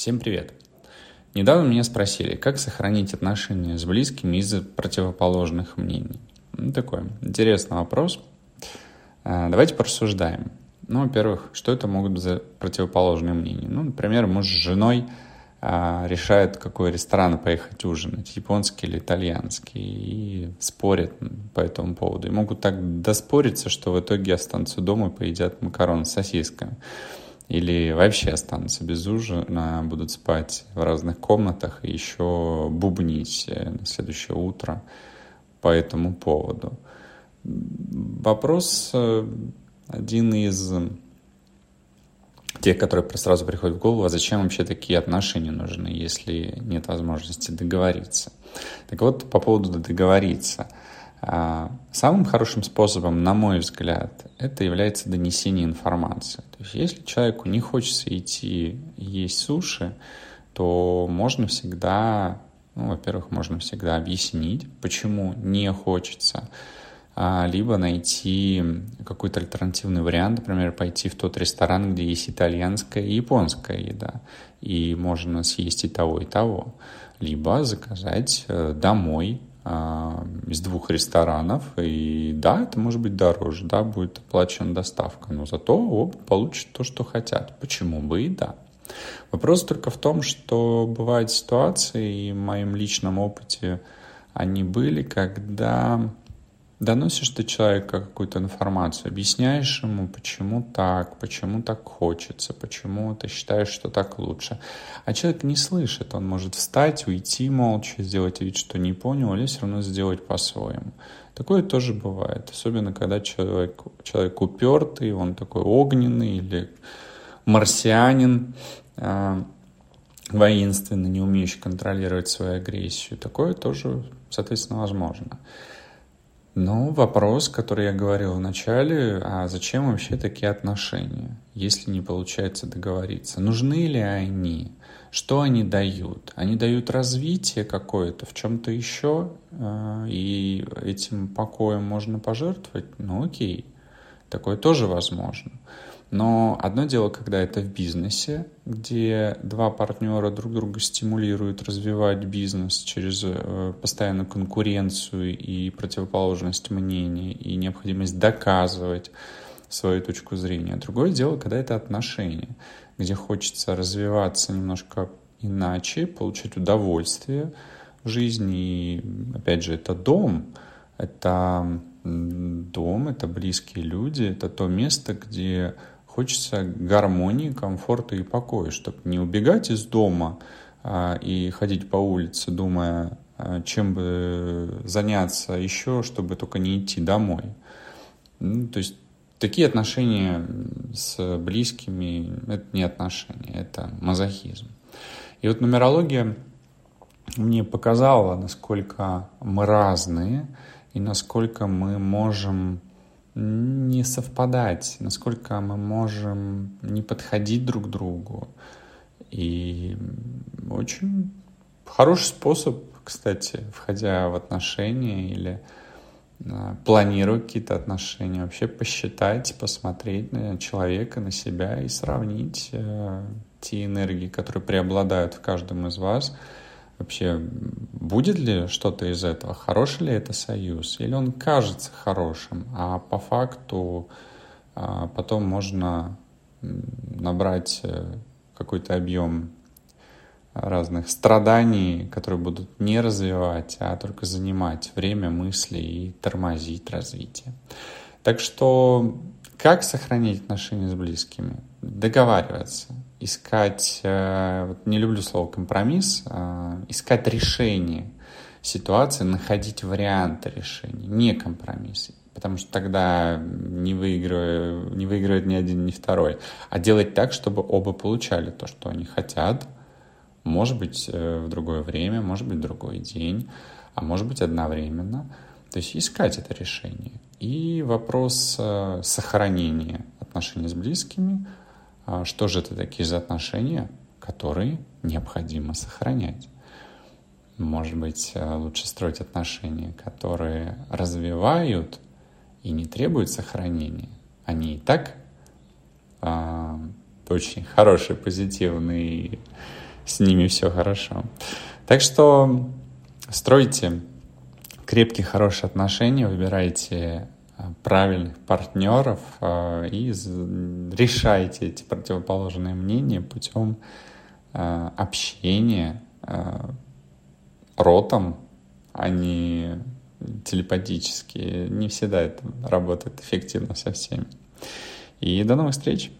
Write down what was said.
Всем привет! Недавно меня спросили, как сохранить отношения с близкими из-за противоположных мнений. Ну, такой интересный вопрос. А, давайте порассуждаем. Ну, во-первых, что это могут быть за противоположные мнения? Ну, например, муж с женой а, решают, какой ресторан поехать ужинать, японский или итальянский, и спорят по этому поводу. И могут так доспориться, что в итоге останутся дома и поедят макароны с сосисками. Или вообще останутся без ужина, будут спать в разных комнатах и еще бубнить э, на следующее утро по этому поводу. Вопрос э, один из тех, которые сразу приходят в голову, а зачем вообще такие отношения нужны, если нет возможности договориться. Так вот, по поводу договориться. Самым хорошим способом, на мой взгляд, это является донесение информации. То есть, если человеку не хочется идти есть суши, то можно всегда, ну, во-первых, можно всегда объяснить, почему не хочется, а, либо найти какой-то альтернативный вариант, например, пойти в тот ресторан, где есть итальянская и японская еда, и можно съесть и того, и того, либо заказать э, домой из двух ресторанов, и да, это может быть дороже, да, будет оплачена доставка, но зато оба получат то, что хотят. Почему бы и да. Вопрос только в том, что бывают ситуации, и в моем личном опыте они были, когда доносишь ты человеку какую-то информацию, объясняешь ему, почему так, почему так хочется, почему ты считаешь, что так лучше. А человек не слышит, он может встать, уйти молча, сделать вид, что не понял, или все равно сделать по-своему. Такое тоже бывает, особенно когда человек, человек упертый, он такой огненный или марсианин, э, воинственный, не умеющий контролировать свою агрессию. Такое тоже, соответственно, возможно. Ну, вопрос, который я говорил в начале, а зачем вообще такие отношения, если не получается договориться? Нужны ли они? Что они дают? Они дают развитие какое-то в чем-то еще, а, и этим покоем можно пожертвовать? Ну, окей, такое тоже возможно. Но одно дело, когда это в бизнесе, где два партнера друг друга стимулируют развивать бизнес через э, постоянную конкуренцию и противоположность мнений, и необходимость доказывать свою точку зрения. Другое дело, когда это отношения, где хочется развиваться немножко иначе, получать удовольствие в жизни. И, опять же, это дом, это дом, это близкие люди, это то место, где Хочется гармонии, комфорта и покоя, чтобы не убегать из дома а, и ходить по улице, думая, а, чем бы заняться еще, чтобы только не идти домой. Ну, то есть такие отношения с близкими – это не отношения, это мазохизм. И вот нумерология мне показала, насколько мы разные и насколько мы можем не совпадать, насколько мы можем не подходить друг другу. И очень хороший способ, кстати, входя в отношения или а, планируя какие-то отношения, вообще посчитать, посмотреть на человека, на себя и сравнить э, те энергии, которые преобладают в каждом из вас – вообще будет ли что-то из этого, хороший ли это союз, или он кажется хорошим, а по факту а, потом можно набрать э, какой-то объем разных страданий, которые будут не развивать, а только занимать время, мысли и тормозить развитие. Так что как сохранить отношения с близкими? Договариваться, искать, э, вот не люблю слово компромисс, а искать решение ситуации, находить варианты решения, не компромиссы. Потому что тогда не, выигрывает, не выигрывает ни один, ни второй. А делать так, чтобы оба получали то, что они хотят. Может быть, э, в другое время, может быть, в другой день, а может быть, одновременно. То есть искать это решение. И вопрос э, сохранения отношений с близкими – что же это такие за отношения, которые необходимо сохранять? Может быть, э, лучше строить отношения, которые развивают и не требуют сохранения. Они и так а, очень хорошие, позитивные, с ними все хорошо. Так что стройте крепкие, хорошие отношения, выбирайте а, правильных партнеров а, и решайте эти противоположные мнения путем а, общения ротом, а не телепатически. Не всегда это работает эффективно со всеми. И до новых встреч!